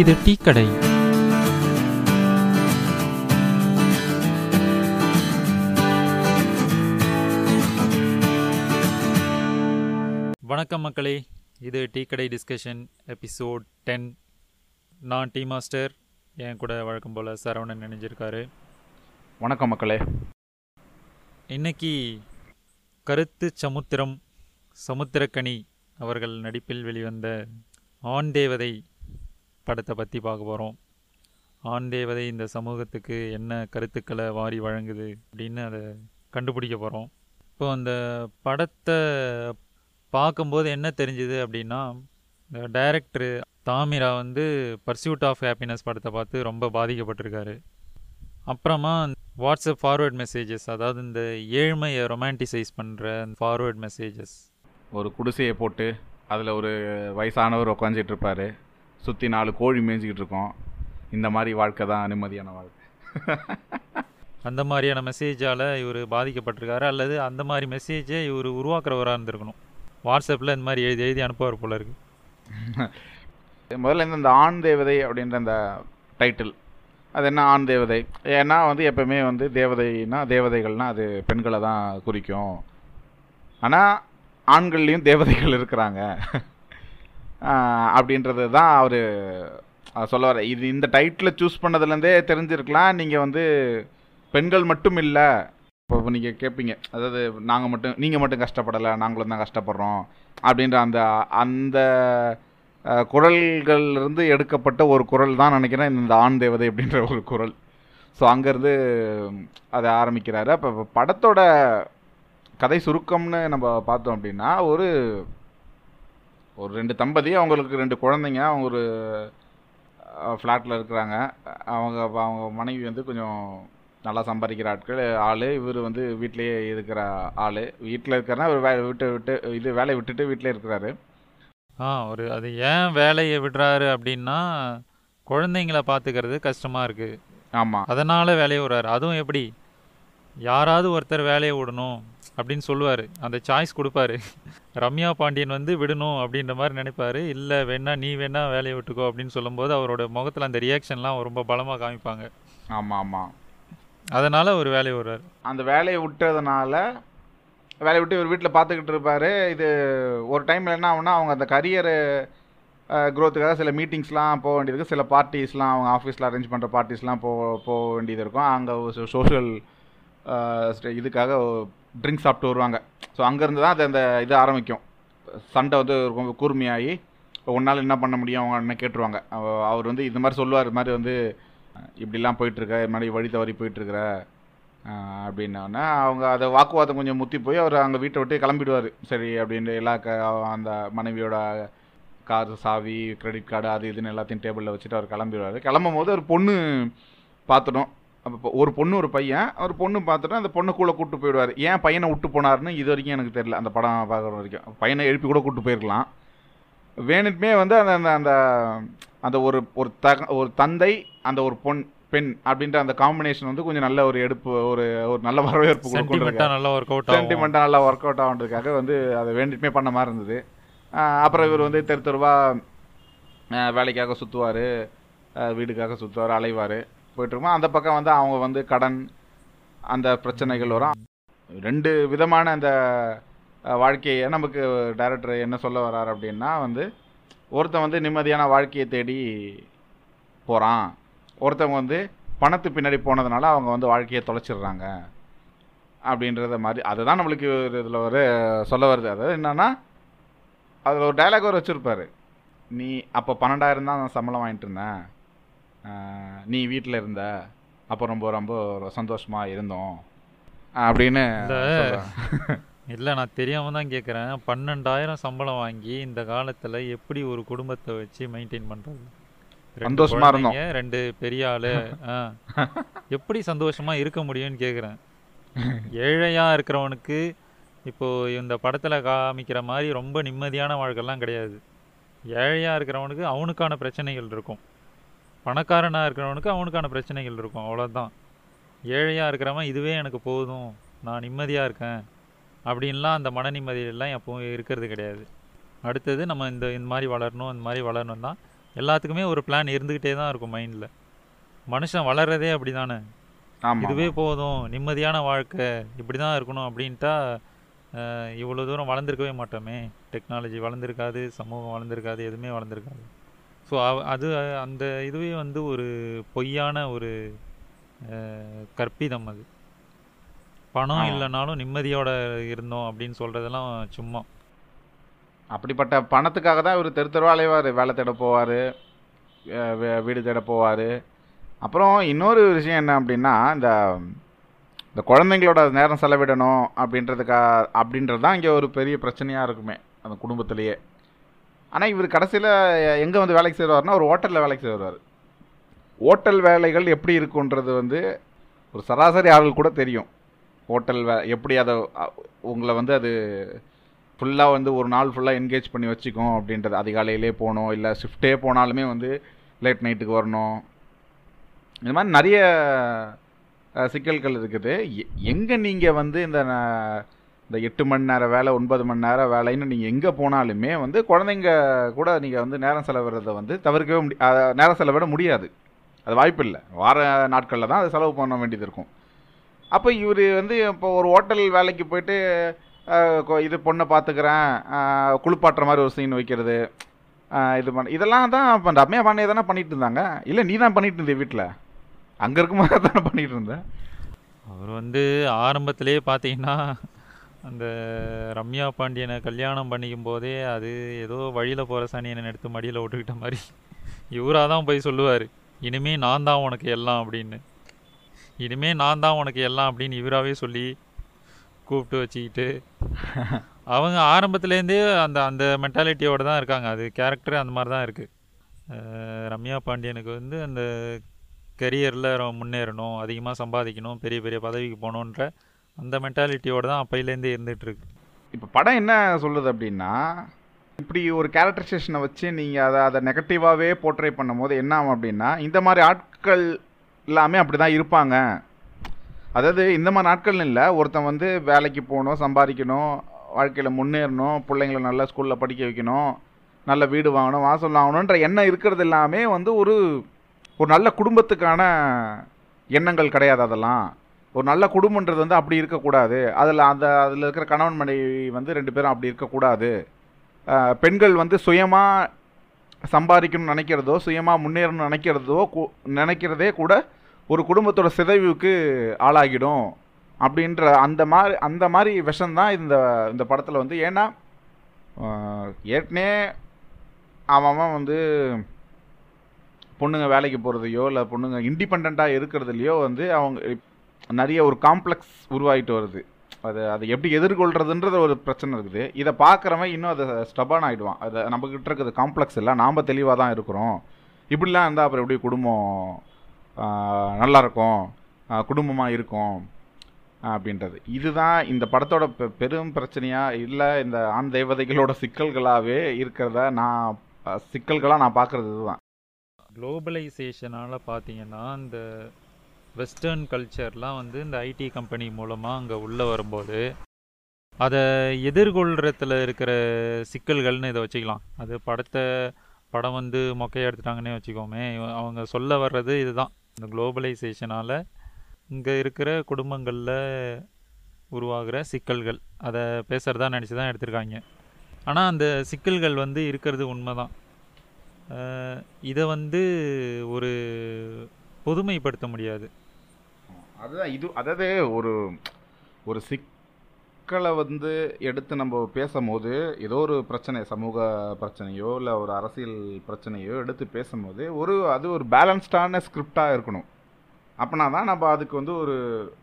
இது டீ கடை வணக்கம் மக்களே. இது டீ கடை டிஸ்கஷன் எபிசோட் டென். நான் டீ மாஸ்டர். என் கூட வழக்கம் போல் சரவணன் நினைஞ்சிருக்காரு வணக்கம் மக்களே. இன்னைக்கு கருத்து சமுத்திரம் சமுத்திரக்கனி அவர்கள் நடிப்பில் வெளிவந்த ஆண் தேவதை படத்தை பற்றி பார்க்க போகிறோம் ஆண் தேவதை இந்த சமூகத்துக்கு என்ன கருத்துக்களை வாரி வழங்குது அப்படின்னு அதை கண்டுபிடிக்க போகிறோம் இப்போ அந்த படத்தை பார்க்கும்போது என்ன தெரிஞ்சுது அப்படின்னா இந்த டைரக்டரு தாமிரா வந்து பர்சியூட் ஆஃப் ஹாப்பினஸ் படத்தை பார்த்து ரொம்ப பாதிக்கப்பட்டிருக்காரு. அப்புறமா வாட்ஸ்அப் ஃபார்வேர்ட் மெசேஜஸ் அதாவது இந்த ஏழ்மையை ரொமான்டிசைஸ் பண்ணுற ஃபார்வேர்ட் மெசேஜஸ் ஒரு குடிசையை போட்டு அதில் ஒரு வயசானவர் உட்காந்துட்டு இருப்பார். சுற்றி நாலு கோழி மேய்ஞ்சிக்கிட்டு இருக்கோம். இந்த மாதிரி வாழ்க்கை தான் நிம்மதியான வாழ்க்கை. அந்த மாதிரியான மெசேஜால் இவர் பாதிக்கப்பட்டிருக்காரு. அல்லது அந்த மாதிரி மெசேஜை இவர் உருவாக்குறவராக இருந்திருக்கணும். வாட்ஸ்அப்பில் இந்த மாதிரி எழுதி எழுதி அனுப்புவார் போல இருக்கு. முதல்ல இந்த ஆண் தேவதை அப்படின்ற அந்த டைட்டில் அது என்ன ஆண் தேவதை? ஏன்னா வந்து எப்பவுமே வந்து தேவதைனா தேவதைகள்னால் அது பெண்களை தான் குறிக்கும். ஆனால் ஆண்கள்லேயும் தேவதைகள் இருக்கிறாங்க. அப்படின்றது தான் அவர் சொல்ல வர இது இந்த டைட்டில் சூஸ் பண்ணதுலேருந்தே தெரிஞ்சிருக்கலாம். நீங்கள் வந்து பெண்கள் மட்டும் இல்லை. இப்போ நீங்கள் கேட்பீங்க அதாவது நாங்கள் மட்டும் நீங்கள் மட்டும் கஷ்டப்படலை நாங்களும் தான் கஷ்டப்படுறோம் அப்படின்ற அந்த அந்த குரல்கள்லேருந்து எடுக்கப்பட்ட ஒரு குரல் தான் நினைக்கிறேன். இந்த ஆண் தேவதை அப்படின்ற ஒரு குரல். ஸோ அங்கேருந்து அதை ஆரம்பிக்கிறாரு. அப்போ படத்தோட கதை சுருக்கம்னு நம்ம பார்த்தோம் அப்படின்னா ஒரு ஒரு ரெண்டு தம்பதி அவங்களுக்கு ரெண்டு குழந்தைங்க அவங்க ஒரு ஃப்ளாட்டில் இருக்கிறாங்க. அவங்க அவங்க மனைவி வந்து கொஞ்சம் நல்லா சம்பாதிக்கிற ஆட்கள் ஆள். இவர் வந்து வீட்டிலேயே இருக்கிற ஆள். வீட்டில் இருக்கிறனா இவர் வே விட்டு விட்டு இது வேலையை விட்டுட்டு வீட்டிலே இருக்கிறாரு. ஆ ஒரு அது ஏன் வேலையை விடுறாரு அப்படின்னா குழந்தைங்கள பார்த்துக்கிறது கஷ்டமாக இருக்குது ஆமாம் அதனால் வேலையை விடுறாரு. அதுவும் எப்படி? யாராவது ஒருத்தர் வேலையை விடணும். அப்படின்னு சொல்லுவார். அந்த சாய்ஸ் கொடுப்பாரு. ரம்யா பாண்டியன் வந்து விடணும் அப்படின்ற மாதிரி நினைப்பாரு. இல்லை வேணா நீ வேணா வேலையை விட்டுக்கோ அப்படின்னு சொல்லும்போது அவரோட முகத்தில் அந்த ரியாக்ஷன்லாம் ரொம்ப பலமாக காமிப்பாங்க. ஆமாம். ஆமாம் அதனால் ஒரு வேலையை விடுறாரு. அந்த வேலையை விட்டதுனால வேலையை விட்டு இவர் வீட்டில் பார்த்துக்கிட்டு இருப்பார். இது ஒரு டைமில் என்ன ஆகும்னா அவங்க அந்த கரியர் க்ரோத்துக்காக சில மீட்டிங்ஸ்லாம் போக வேண்டியது சில பார்ட்டிஸ்லாம் அவங்க ஆஃபீஸில் அரேஞ்ச் பண்ணுற பார்ட்டிஸ்லாம் போ போக வேண்டியது இருக்கும். அங்கே சோஷியல் இதுக்காக ட்ரிங்க்ஸ் சாப்பிட்டு வருவாங்க. ஸோ அங்கேருந்து தான் அது அந்த இது ஆரம்பிக்கும். சண்டை வந்து ரொம்ப கூர்மையாகி உன்னால் என்ன பண்ண முடியும்? அவங்க என்ன கேட்டுருவாங்க. அவர் வந்து இந்த மாதிரி சொல்லுவார் இது மாதிரி வந்து இப்படிலாம் போயிட்டுருக்க இது மாதிரி வழி தவறி போயிட்டுருக்குற. அப்படின்னோடனே அவங்க அதை வாக்குவாதம் கொஞ்சம் முத்தி போய் அவர் அங்கே வீட்டை விட்டு கிளம்பிடுவார். சரி அப்படின்ட்டு எல்லா க அந்த மனைவியோட கார் சாவி கிரெடிட் கார்டு அது இதுன்னு எல்லாத்தையும் டேபிளில் வச்சுட்டு அவர் கிளம்பிடுவார். கிளம்பும் போது ஒரு பொண்ணு பார்த்துடும் அப்போ ஒரு பொண்ணு ஒரு பையன் ஒரு பொண்ணு பார்த்துட்டு அந்த பொண்ணு கூட கூப்பிட்டு போயிடுவார். ஏன் பையனை விட்டு போனாருன்னு இது வரைக்கும் எனக்கு தெரியல. அந்த படம் பார்க்குற வரைக்கும். பையனை எழுப்பி கூட கூப்பிட்டு போயிருக்கலாம். வேணுமே வந்து அந்த அந்த அந்த அந்த ஒரு ஒரு தக ஒரு தந்தை அந்த ஒரு பொன் பெண் அப்படின்ற அந்த காம்பினேஷன் வந்து கொஞ்சம் நல்ல ஒரு எடுப்பு ஒரு ஒரு நல்ல வரவேற்பு கொடுக்கும் நல்லா ஒர்க் அவுட் சென்டிமெண்ட்டாக நல்லா ஒர்க் அவுட் ஆகுன்றதுக்காக வந்து அதை வேண்டிட்டுமே பண்ண மாதிரி இருந்தது. அப்புறம் இவர் வந்து தெரு தெருவா வேலைக்காக சுற்றுவார் வீடுக்காக சுற்றுவார் அலைவார். போயிட்டுருக்கோம்? அந்த பக்கம் வந்து அவங்க வந்து கடன் அந்த பிரச்சனைகள் வரும். ரெண்டு விதமான அந்த வாழ்க்கையை நமக்கு டைரக்டர் என்ன சொல்ல வர்றார் அப்படின்னா வந்து ஒருத்தன் வந்து நிம்மதியான வாழ்க்கையை தேடி போகிறான் ஒருத்தவங்க வந்து பணத்து பின்னாடி போனதுனால அவங்க வந்து வாழ்க்கையை தொலைச்சிடுறாங்க. அப்படின்றத மாதிரி அதுதான் நம்மளுக்கு ஒரு இதில் ஒரு சொல்ல வருது. அதாவது என்னென்னா அதில் ஒரு டைலாக் ஒரு வச்சுருப்பார். நீ அப்போ பன்னெண்டாயிரம் தான் நான் சம்பளம் வாங்கிட்டு இருந்தேன். நீ வீட்டில் இருந்த அப்போ ரொம்ப ரொம்ப சந்தோஷமாக இருந்தோம். அப்படின்னு. இல்லை. நான் தெரியாமல் தான் கேட்குறேன் பன்னெண்டாயிரம் சம்பளம் வாங்கி இந்த காலத்தில் எப்படி ஒரு குடும்பத்தை வச்சு மெயின்டைன் பண்ணுறது சந்தோஷமா இருந்தோம். ரெண்டு பெரிய ஆளு எப்படி சந்தோஷமா இருக்க முடியும்னு கேட்குறேன் ஏழையா இருக்கிறவனுக்கு இப்போ இந்த படத்துல காமிக்கிற மாதிரி ரொம்ப நிம்மதியான வாழ்க்கைலாம் கிடையாது. ஏழையா இருக்கிறவனுக்கு அவனுக்கான பிரச்சனைகள் இருக்கும். பணக்காரனா இருக்கிறவனுக்கு அவனுக்கான பிரச்சனைகள் இருக்கும். அவ்வளோதான் ஏழையா இருக்கிறவன் இதுவே எனக்கு போதும். நான் நிம்மதியா இருக்கேன். அப்படின்லாம் அந்த மன நிம்மதியெல்லாம் எப்பவும் இருக்கிறது கிடையாது. அடுத்தது நம்ம இந்த இந்த மாதிரி வளரணும் இந்த மாதிரி வளரணும் தான் எல்லாத்துக்குமே ஒரு பிளான் இருந்துக்கிட்டே தான் இருக்கும் மைண்டில் மனுஷன் வளர்றதே அப்படி தானே இதுவே போதும். நிம்மதியான வாழ்க்கை. இப்படி தான் இருக்கணும் அப்படின்ட்டா இவ்வளோ தூரம் வளர்ந்துருக்கவே மாட்டோமே. டெக்னாலஜி வளர்ந்துருக்காது சமூகம் வளர்ந்துருக்காது எதுவுமே வளர்ந்துருக்காது. ஸோ அது அந்த இதுவே வந்து ஒரு பொய்யான ஒரு கற்பிதம் அது. பணம். இல்லைனாலும் நிம்மதியோட இருந்தோம் அப்படின்னு சொல்கிறதெல்லாம் சும்மா. அப்படிப்பட்ட பணத்துக்காக தான் இவர் தெரு தெருவா அலைவார். வேலை தேட போவார் வீடு தேட போவார். அப்புறம் இன்னொரு விஷயம் என்ன அப்படின்னா இந்த இந்த குழந்தைங்களோட நேரம் செலவிடணும் அப்படின்றதுக்கா அப்படின்றது தான் இங்கே ஒரு பெரிய பிரச்சனையாக இருக்குமே அந்த குடும்பத்திலேயே. ஆனால் இவர் கடைசியில் எங்கே வந்து வேலைக்கு சேருவார்னா ஒரு ஹோட்டலில் வேலைக்கு சேருவார். ஹோட்டல் வேலைகள் எப்படி இருக்குன்றது வந்து ஒரு சராசரி ஆள் கூட தெரியும். ஹோட்டல் வே எப்படி அதை உங்களை வந்து அது ஃபுல்லாக வந்து ஒரு நாள் ஃபுல்லாக என்கேஜ் பண்ணி வச்சுக்கும் அப்படின்றது. அதிகாலையிலே போகணும் இல்லை ஷிஃப்ட்டே போனாலுமே வந்து லேட் நைட்டுக்கு வரணும். இந்த மாதிரி நிறைய சிக்கல்கள் இருக்குது. எங்கே நீங்கள் வந்து இந்த இந்த எட்டு மணி நேரம் வேலை ஒன்பது மணி நேரம் வேலைன்னு நீங்கள் எங்கே போனாலுமே வந்து குழந்தைங்க கூட நீங்கள் வந்து நேரம் செலவிடுறத வந்து தவிர்க்கவே முடி நேரம் செலவிட முடியாது. அது வாய்ப்பு இல்லை. வார நாட்களில் தான் அது செலவு பண்ண வேண்டியது இருக்கும். அப்போ இவர் வந்து இப்போ ஒரு ஹோட்டல் வேலைக்கு போயிட்டு கொ- இது பொண்ணை பார்த்துக்கிறேன் குளிப்பாட்டுற மாதிரி ஒரு சீன் வைக்கிறது இது பண்ண இதெல்லாம் தான் இப்போ ரம்யா பாண்டிய தானே பண்ணிட்டு இருந்தாங்க. இல்லை நீ தான் பண்ணிட்டு இருந்தே வீட்டில் அங்கே இருக்கும்போது தானே பண்ணிட்டு இருந்தேன் அவர் வந்து ஆரம்பத்திலே பார்த்தீங்கன்னா அந்த ரம்யா பாண்டியனை கல்யாணம் பண்ணிக்கும் போதே அது ஏதோ வழியில் போகிற சனியனை எடுத்து மடியில் விட்டுக்கிட்ட மாதிரி. இவராக தான் போய் சொல்லுவார் இனிமே நான் தான் உனக்கு எல்லாம் அப்படின்னு. இனிமே நான் தான் உனக்கு எல்லாம் அப்படின்னு இவராகவே சொல்லி கூப்பிட்டு வச்சுக்கிட்டு. அவங்க ஆரம்பத்துலேருந்தே அந்த அந்த மென்டாலிட்டியோடு தான் இருக்காங்க. அது கேரக்டர் அந்த மாதிரி தான் இருக்குது ரம்யா பாண்டியனுக்கு வந்து அந்த கரியரில் முன்னேறணும் அதிகமாக சம்பாதிக்கணும் பெரிய பெரிய பதவிக்கு போகணுன்ற அந்த மென்டாலிட்டியோட தான் அப்பையிலேருந்தே இருந்துட்டு இருக்கு இப்போ படம் என்ன சொல்லுது அப்படின்னா இப்படி ஒரு கேரக்டரைசேஷனை வச்சு நீங்கள் அதை அதை நெகட்டிவாகவே போர்ட்ரே பண்ணும்போது என்ன ஆகும் அப்படின்னா இந்த மாதிரி ஆட்கள் எல்லாமே அப்படி தான் இருப்பாங்க. அதாவது இந்த மாதிரி நாட்கள்னு இல்லை. ஒருத்தன் வந்து வேலைக்கு போகணும் சம்பாதிக்கணும் வாழ்க்கையில் முன்னேறணும் பிள்ளைங்கள நல்ல ஸ்கூலில் படிக்க வைக்கணும் நல்ல வீடு வாங்கணும் வாசல் வாங்கணுன்ற எண்ணம் இருக்கிறது எல்லாமே வந்து ஒரு ஒரு நல்ல குடும்பத்துக்கான எண்ணங்கள் கிடையாது அதெல்லாம். ஒரு நல்ல குடும்பன்றது வந்து அப்படி இருக்கக்கூடாது. அதில் அந்த அதில் இருக்கிற கணவன் மனைவி வந்து ரெண்டு பேரும் அப்படி இருக்கக்கூடாது. பெண்கள் வந்து சுயமாக சம்பாதிக்கணும்னு நினைக்கிறதோ சுயமாக முன்னேறணும்னு நினைக்கிறதோ நினைக்கிறதே கூட ஒரு குடும்பத்தோட சிதைவுக்கு ஆளாகிடும். அப்படின்ற அந்த மாதிரி அந்த மாதிரி விஷம்தான் இந்த இந்த படத்தில் வந்து ஏன்னா ஏற்கனவே அவன் வந்து பொண்ணுங்க வேலைக்கு போகிறதையோ இல்லை பொண்ணுங்க இண்டிபெண்ட்டாக இருக்கிறதுலையோ வந்து அவங்க இப்- நிறைய ஒரு காம்ப்ளெக்ஸ் உருவாகிட்டு வருது. அது அதை எப்படி எதிர்கொள்றதுன்றது ஒரு பிரச்சனை இருக்குது. இதை பார்க்குறவன் இன்னும் அதை ஸ்டபான் ஆகிடுவான் அதை நம்மக்கிட்ட இருக்கிறது காம்ப்ளெக்ஸ் இல்லை. நாம் தெளிவாக தான் இருக்கிறோம். இப்படிலாம் இருந்தால் அப்புறம் எப்படி குடும்பம் நல்லாயிருக்கும் குடும்பமாக இருக்கும் அப்படின்றது. இதுதான் இந்த படத்தோட பெ பெரும் பிரச்சனையாக இல்லை இந்த ஆண் தெய்வதைகளோட சிக்கல்களாகவே இருக்கிறத நான் சிக்கல்களாக நான் பார்க்குறது இதுதான். குளோபலைசேஷனால் பார்த்தீங்கன்னா இந்த வெஸ்டர்ன் கல்ச்சர்லாம் வந்து இந்த ஐடி கம்பெனி மூலமாக அங்கே உள்ளே வரும்போது அதை எதிர்கொள்கிறதுல இருக்கிற சிக்கல்கள்னு இதை வச்சுக்கலாம். அது படத்தை படம் வந்து மொக்கையாக எடுத்துட்டாங்கன்னே வச்சுக்கோமே அவங்க சொல்ல வர்றது இதுதான். இந்த குளோபலைசேஷனால் இங்கே இருக்கிற குடும்பங்களில் உருவாகிற சிக்கல்கள். அதை பேசுகிறதா நினச்சி தான் எடுத்திருக்காங்க. ஆனால் அந்த சிக்கல்கள் வந்து இருக்கிறது உண்மைதான். தான் இதை வந்து ஒரு பொதுமைப்படுத்த முடியாது. அதுதான் இது அதாவது ஒரு ஒரு சிக்கலை வந்து எடுத்து நம்ம பேசும்போது ஏதோ ஒரு பிரச்சனை சமூக பிரச்சனையோ இல்லை ஒரு அரசியல் பிரச்சனையோ எடுத்து பேசும்போது ஒரு அது ஒரு பேலன்ஸ்டான ஸ்கிரிப்டாக இருக்கணும். அப்போனா தான் நம்ம அதுக்கு வந்து ஒரு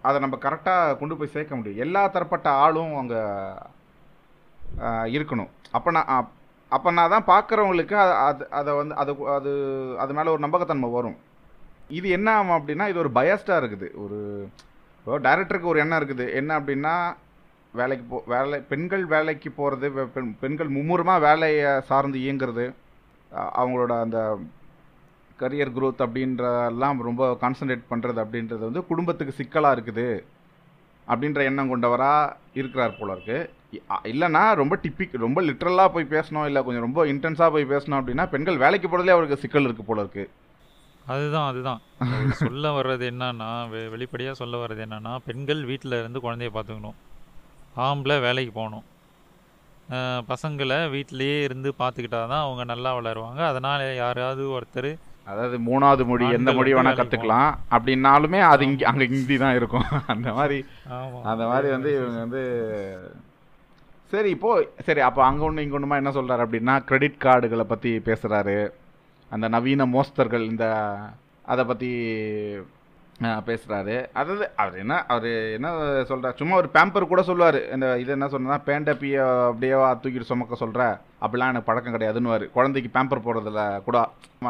அதை நம்ம கரெக்டாக கொண்டு போய் சேர்க்க முடியும். எல்லா தரப்பட்ட ஆளும் அங்கே இருக்கணும். அப்போனா அப்போனா தான் பார்க்குறவங்களுக்கு அது அதை வந்து அது அது அது மேலே ஒரு நம்பகத்தன்மை வரும். இது என்ன ஆகும் அப்படின்னா இது ஒரு பயஸ்டாக இருக்குது. ஒரு இப்போ டைரக்டருக்கு ஒரு எண்ணம் இருக்குது. என்ன அப்படின்னா வேலைக்கு போ வேலை பெண்கள் வேலைக்கு போகிறது பெண் பெண்கள் மும்முரமாக வேலையை சார்ந்து இயங்குறது அவங்களோட அந்த கரியர் growth அப்படின்றலாம் ரொம்ப கான்சன்ட்ரேட் பண்ணுறது அப்படின்றது வந்து குடும்பத்துக்கு சிக்கலாக இருக்குது அப்படின்ற எண்ணம் கொண்டவராக இருக்கிறார் போல இருக்கு. இல்லைன்னா ரொம்ப டிப்பிக் ரொம்ப லிட்ரலாக போய் பேசணும் இல்லை கொஞ்சம் ரொம்ப இன்டென்ஸாக போய் பேசணும் அப்படின்னா பெண்கள் வேலைக்கு போகிறதுலே அவருக்கு சிக்கல் இருக்குது போல இருக்குது அதுதான் அதுதான். சொல்ல வர்றது என்னன்னா வெ வெளிப்படையாக சொல்ல வர்றது என்னன்னா பெண்கள் வீட்டில் இருந்து குழந்தைய பார்த்துக்கணும். ஆம்பளை வேலைக்கு போகணும். பசங்களை வீட்டிலேயே இருந்து பார்த்துக்கிட்டா தான் அவங்க நல்லா வளருவாங்க. அதனால் யாராவது ஒருத்தர் அதாவது மூணாவது மொழி எந்த மொழி வேணால் கற்றுக்கலாம் அப்படின்னாலுமே அது இங்கே அங்கே ஹிந்தி தான் இருக்கும். அந்த மாதிரி அந்த மாதிரி வந்து இவங்க வந்து சரி இப்போ சரி அப்போ அங்கே ஒன்று இங்கே ஒன்றுமா என்ன சொல்கிறாரு அப்படின்னா கிரெடிட் கார்டுகளை பற்றி பேசுகிறாரு அந்த நவீன மோஸ்தர்கள் இந்த அதை பற்றி பேசுகிறாரு அதாவது அவர் என்ன அவர் என்ன சொல்கிறார் சும்மா ஒரு பேம்பர் கூட சொல்லுவார். இந்த இது என்ன சொன்னா பேண்டப்பியை அப்படியே தூக்கிட்டு சுமக்க சொல்கிற அப்படிலாம் எனக்கு பழக்கம் கிடையாதுன்னு குழந்தைக்கு பேம்பர் போடுறதுல கூட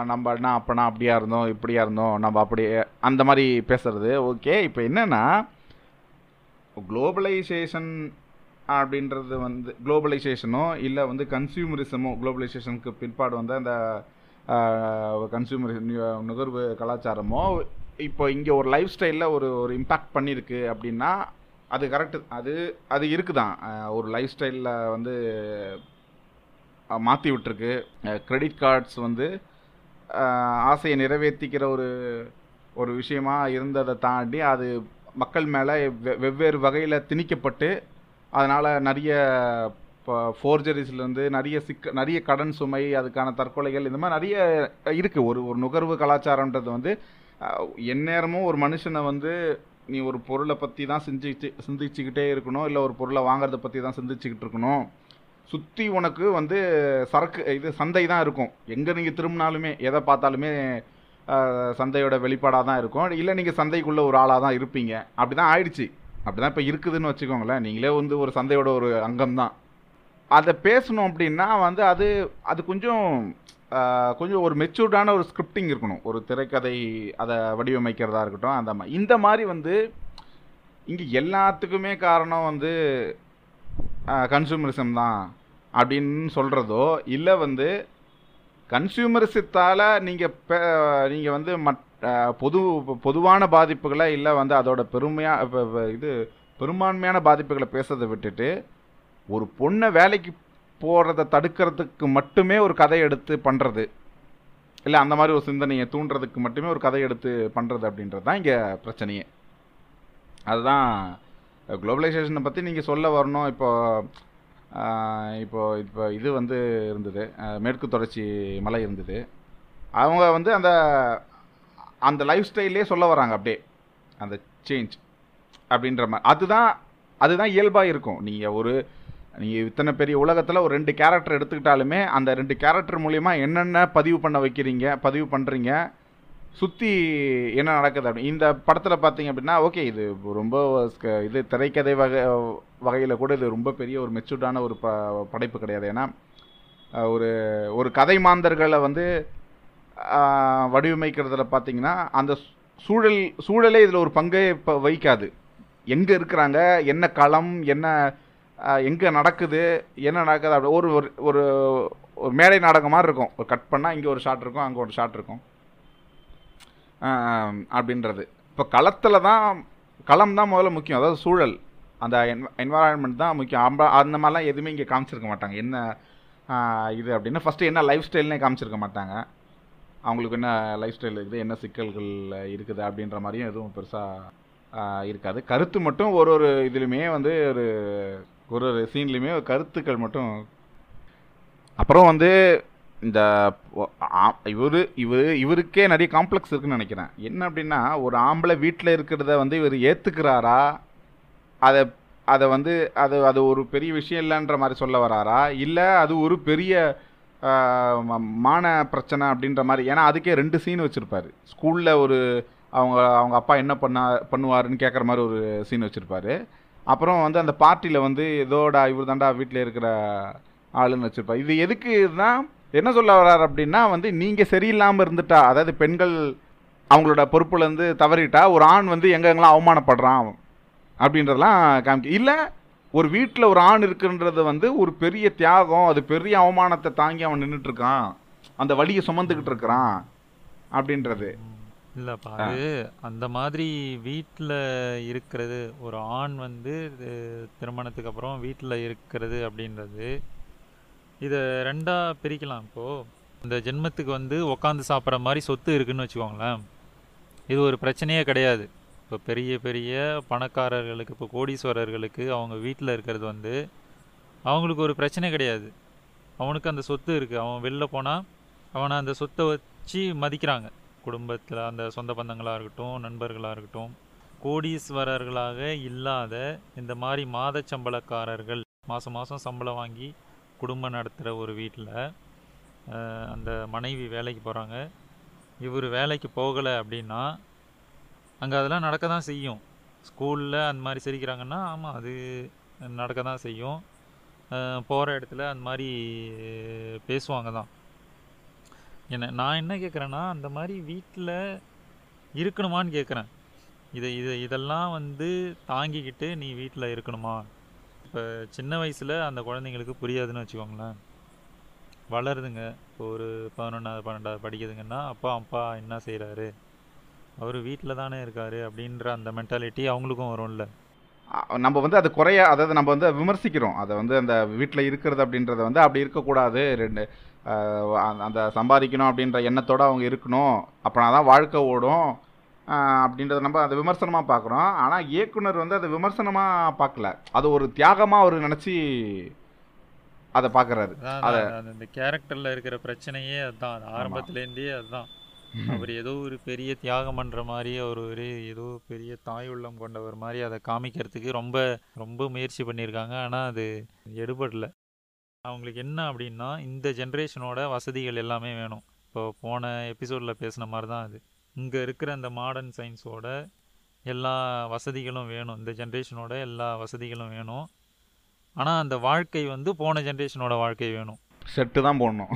நம்ம- என்ன அப்பனா அப்படியா இருந்தோம் இப்படியா இருந்தோம் நம்ம அப்படியே அந்த மாதிரி பேசுறது. ஓகே இப்போ என்னென்னா குளோபலைசேஷன் அப்படின்றது வந்து குளோபலைசேஷனோ இல்லை வந்து கன்சியூமரிசமோ குளோபலைசேஷனுக்கு பிற்பாடு வந்து அந்த கன்சியூமர் நுகர்வு கலாச்சாரமோ இப்போ இங்கே ஒரு லைஃப் ஸ்டைலில் ஒரு ஒரு இம்பேக்ட் பண்ணியிருக்கு அப்படின்னா அது கரெக்டு அது அது இருக்குதான். தான் ஒரு லைஃப் ஸ்டைலில் வந்து மாற்றி விட்டுருக்கு. கிரெடிட் கார்ட்ஸ் வந்து ஆசையை நிறைவேற்றிக்கிற ஒரு ஒரு விஷயமா இருந்ததை தாண்டி அது மக்கள் மேலே வெவ்வேறு வகையில் திணிக்கப்பட்டு அதனால் நிறைய இப்போ ஃபோர்ஜரிஸ்லேருந்து நிறைய சிக்க நிறைய கடன் சுமை அதுக்கான தற்கொலைகள் இந்த மாதிரி நிறைய இருக்குது ஒரு ஒரு நுகர்வு கலாச்சாரன்றது வந்து எந்நேரமும் ஒரு மனுஷனை வந்து நீ ஒரு பொருளை பற்றி தான் சிந்திச்சு சிந்திச்சுக்கிட்டே இருக்கணும். இல்லை ஒரு பொருளை வாங்குறத பற்றி தான் சிந்திச்சுக்கிட்டு இருக்கணும். சுற்றி உனக்கு வந்து சரக்கு இது சந்தை தான் இருக்கும். எங்கே நீங்கள் திரும்பினாலுமே எதை பார்த்தாலுமே சந்தையோட வெளிப்பாடாக தான் இருக்கும். இல்லை நீங்கள் சந்தைக்குள்ளே ஒரு ஆளாக தான் இருப்பீங்க. அப்படி தான் ஆயிடுச்சு. அப்படி தான் இப்போ இருக்குதுன்னு வச்சுக்கோங்களேன். நீங்களே வந்து ஒரு சந்தையோட ஒரு அங்கம் தான் அதை பேசணும் அப்படின்னா வந்து அது அது கொஞ்சம் கொஞ்சம் ஒரு மெச்சூர்டான ஒரு ஸ்கிரிப்டிங் இருக்கணும். ஒரு திரைக்கதை அதை வடிவமைக்கிறதா இருக்கட்டும் அந்த மாதிரி இந்த மாதிரி வந்து இங்கே எல்லாத்துக்குமே காரணம் வந்து கன்சூமரிசம் தான் அப்படின்னு சொல்கிறதோ இல்லை வந்து கன்சியூமரிசத்தால் நீங்கள் நீங்கள் வந்து மட் பொது பொதுவான பாதிப்புகளை இல்லை வந்து அதோட பெருமையாக இது பெரும்பான்மையான பாதிப்புகளை பேசுறதை விட்டுட்டு ஒரு பொண்ணை வேலைக்கு போகிறத தடுக்கிறதுக்கு மட்டுமே ஒரு கதை எடுத்து பண்ணுறது இல்லை அந்த மாதிரி ஒரு சிந்தனையை தூண்டுறதுக்கு மட்டுமே ஒரு கதை எடுத்து பண்ணுறது அப்படின்றது தான் இங்கே பிரச்சனையே. அதுதான் குளோபலைசேஷனை பற்றி நீங்கள் சொல்ல வரணும். இப்போ இப்போ இப்போ இது வந்து இருந்தது. மேற்கு தொடர்ச்சி மலை இருந்தது. அவங்க வந்து அந்த அந்த லைஃப் ஸ்டைல்லே சொல்ல வராங்க அப்படியே. அந்த சேஞ்ச் அப்படின்ற மாதிரி அதுதான் அதுதான் இயல்பாக இருக்கும். நீங்கள் ஒரு நீங்கள் இத்தனை பெரிய உலகத்தில் ஒரு ரெண்டு கேரக்டர் எடுத்துக்கிட்டாலுமே அந்த ரெண்டு கேரக்டர் மூலிமா என்னென்ன பதிவு பண்ண வைக்கிறீங்க பதிவு பண்ணுறீங்க சுற்றி என்ன நடக்குது அப்படின்னு இந்த படத்தில் பார்த்தீங்க அப்படின்னா ஓகே இது ரொம்ப இது திரைக்கதை வகை வகையில் கூட இது ரொம்ப பெரிய ஒரு மெச்சூர்டான ஒரு ப படைப்பு கிடையாது. ஏன்னா ஒரு ஒரு கதை மாந்தர்களை வந்து வடிவமைக்கிறதுல பார்த்தீங்கன்னா அந்த சூழல் சூழலே இதில் ஒரு பங்கை இப்போ வகிக்காது. எங்கே இருக்கிறாங்க என்ன களம் என்ன எங்கே நடக்குது என்ன நடக்குது அப்படி ஒரு ஒரு ஒரு ஒரு மேடை நாடகம் மாதிரி இருக்கும். ஒரு கட் பண்ணால் இங்கே ஒரு ஷாட் இருக்கும் அங்கே ஒரு ஷாட் இருக்கும். அப்படின்றது. இப்போ களத்தில் தான் களம் தான் முதல்ல முக்கியம். அதாவது சூழல். அந்த என்வாரான்மெண்ட் தான் முக்கியம். அம்ப அந்த மாதிரிலாம் எதுவுமே இங்கே காமிச்சிருக்க மாட்டாங்க. என்ன இது அப்படின்னா. ஃபஸ்ட்டு என்ன லைஃப் ஸ்டைல்னே காமிச்சிருக்க மாட்டாங்க. அவங்களுக்கு என்ன லைஃப் ஸ்டைல் இருக்குது என்ன சிக்கல்கள் இருக்குது அப்படின்ற மாதிரியும் எதுவும் பெருசாக இருக்காது. கருத்து மட்டும் ஒரு ஒரு இதுலையுமே வந்து ஒரு ஒரு ஒரு சீன்லையுமே கருத்துக்கள் மட்டும். அப்புறம் வந்து இந்த இவர் இவர் இவருக்கே நிறைய காம்ப்ளெக்ஸ் இருக்குன்னு நினைக்கிறேன். என்ன அப்படின்னா ஒரு ஆம்பளை வீட்டில் இருக்கிறத வந்து இவர் ஏற்றுக்கிறாரா அதை அதை வந்து அது அது ஒரு பெரிய விஷயம் இல்லைன்ற மாதிரி சொல்ல வராரா? இல்லை அது ஒரு பெரிய ம- மான பிரச்சனை அப்படின்ற மாதிரி. ஏன்னா அதுக்கே ரெண்டு சீன் வச்சுருப்பாரு. ஸ்கூலில் ஒரு அவங்க அவங்க அப்பா என்ன பண்ணா பண்ணுவாருன்னு கேட்குற மாதிரி ஒரு சீன் வச்சுருப்பாரு. அப்புறம் வந்து அந்த பார்ட்டியில் வந்து ஏதோடா இவர் தாண்டா வீட்டில் இருக்கிற ஆளுன்னு வச்சுருப்பா இது எதுக்குன்னா என்ன சொல்ல வர்றாரு அப்படின்னா வந்து நீங்கள் சரியில்லாமல் இருந்துட்டா அதாவது பெண்கள் அவங்களோட பொறுப்புலேருந்து தவறிட்டா ஒரு ஆண் வந்து எங்கெங்கெல்லாம் அவமானப்படுறான் அப்படின்றதெல்லாம் காமிக்க இல்லை ஒரு வீட்டில் ஒரு ஆண் இருக்குன்றது வந்து ஒரு பெரிய தியாகம் அது பெரிய அவமானத்தை தாங்கி அவன் நின்றுட்டுருக்கான் அந்த வழியை சுமந்துக்கிட்டு இருக்கிறான் அப்படின்றது. இல்லைப்பா அது அந்த மாதிரி வீட்டில் இருக்கிறது ஒரு ஆண் வந்து திருமணத்துக்கு அப்புறம் வீட்டில் இருக்கிறது அப்படின்றது இதை ரெண்டாக பிரிக்கலாம் இப்போது இந்த ஜென்மத்துக்கு வந்து உக்காந்து சாப்பிட்ற மாதிரி சொத்து இருக்குன்னு வச்சுக்கோங்களேன். இது ஒரு பிரச்சனையே கிடையாது. இப்போ பெரிய பெரிய பணக்காரர்களுக்கு இப்போ கோடீஸ்வரர்களுக்கு அவங்க வீட்டில் இருக்கிறது வந்து அவங்களுக்கு ஒரு பிரச்சனை கிடையாது. அவனுக்கு அந்த சொத்து இருக்குது அவன் வெளில போனால் அவனை அந்த சொத்தை வச்சு மதிக்கிறாங்க. குடும்பத்தில் அந்த சொந்த பந்தங்களாக இருக்கட்டும் நண்பர்களாக இருக்கட்டும் கோடீஸ்வரர்களாக இல்லாத இந்த மாதிரி மாத சம்பளக்காரர்கள் மாதம் மாதம் சம்பளம் வாங்கி குடும்பம் நடத்துகிற ஒரு வீட்டில் அந்த மனைவி வேலைக்கு போகிறாங்க இவர் வேலைக்கு போகலை அப்படின்னா அங்கே அதெல்லாம் நடக்க தான் செய்யும். ஸ்கூலில் அந்த மாதிரி சிரிக்கிறாங்கன்னா ஆமாம் அது நடக்க தான் செய்யும் போகிற இடத்துல அந்த மாதிரி பேசுவாங்க தான் என்ன நான் என்ன கேட்குறேன்னா அந்த மாதிரி வீட்டில் இருக்கணுமான்னு கேட்குறேன் இதை இதை இதெல்லாம் வந்து தாங்கிக்கிட்டு நீ வீட்டில் இருக்கணுமா? இப்போ சின்ன வயசில் அந்த குழந்தைங்களுக்கு புரியாதுன்னு வச்சுக்கோங்களேன். வளருதுங்க. இப்போ ஒரு பதினொன்றாவது பன்னெண்டாவது படிக்குதுங்கன்னா அப்பா அப்பா என்ன செய்கிறாரு அவர் வீட்டில் தானே இருக்காரு அப்படின்ற அந்த மென்டாலிட்டி அவங்களுக்கும் வரும்ல. நம்ம வந்து அது குறைய அதாவது நம்ம வந்து விமர்சிக்கிறோம். அதை வந்து அந்த வீட்டில் இருக்கிறது அப்படின்றத வந்து அப்படி இருக்கக்கூடாது. ரெண்டு அந்த- சம்பாதிக்கணும் அப்படின்ற எண்ணத்தோட அவங்க இருக்கணும். அப்படின்னா தான் வாழ்க்கை ஓடும். அப்படின்றத நம்ம அதை விமர்சனமாக பார்க்குறோம் ஆனால் இயக்குனர் வந்து அதை விமர்சனமாக பார்க்கல அது ஒரு தியாகமாக அவர் நினச்சி அதை பார்க்குறாரு அத- அந்த- இந்த கேரக்டரில் இருக்கிற பிரச்சனையே அதுதான் அது ஆரம்பத்துலேருந்தே அதுதான். அவர் ஏதோ ஒரு பெரிய தியாகம் பண்ணுற மாதிரி அவர் ஒரு ஏதோ பெரிய தாய் உள்ளம் கொண்டவர் மாதிரி அதை காமிக்கிறதுக்கு ரொம்ப ரொம்ப முயற்சி பண்ணியிருக்காங்க. ஆனால் அது எடுபடல. அவங்களுக்கு என்ன அப்படின்னா இந்த ஜென்ரேஷனோட வசதிகள் எல்லாமே வேணும். இப்போ போன எபிசோடில் பேசின மாதிரி தான் அது. இங்கே இருக்கிற அந்த மாடர்ன் சயின்ஸோட எல்லா வசதிகளும் வேணும். இந்த ஜென்ரேஷனோட எல்லா வசதிகளும் வேணும். ஆனால் அந்த வாழ்க்கை வந்து போன ஜென்ரேஷனோட வாழ்க்கை வேணும். செட்டு தான் போடணும்.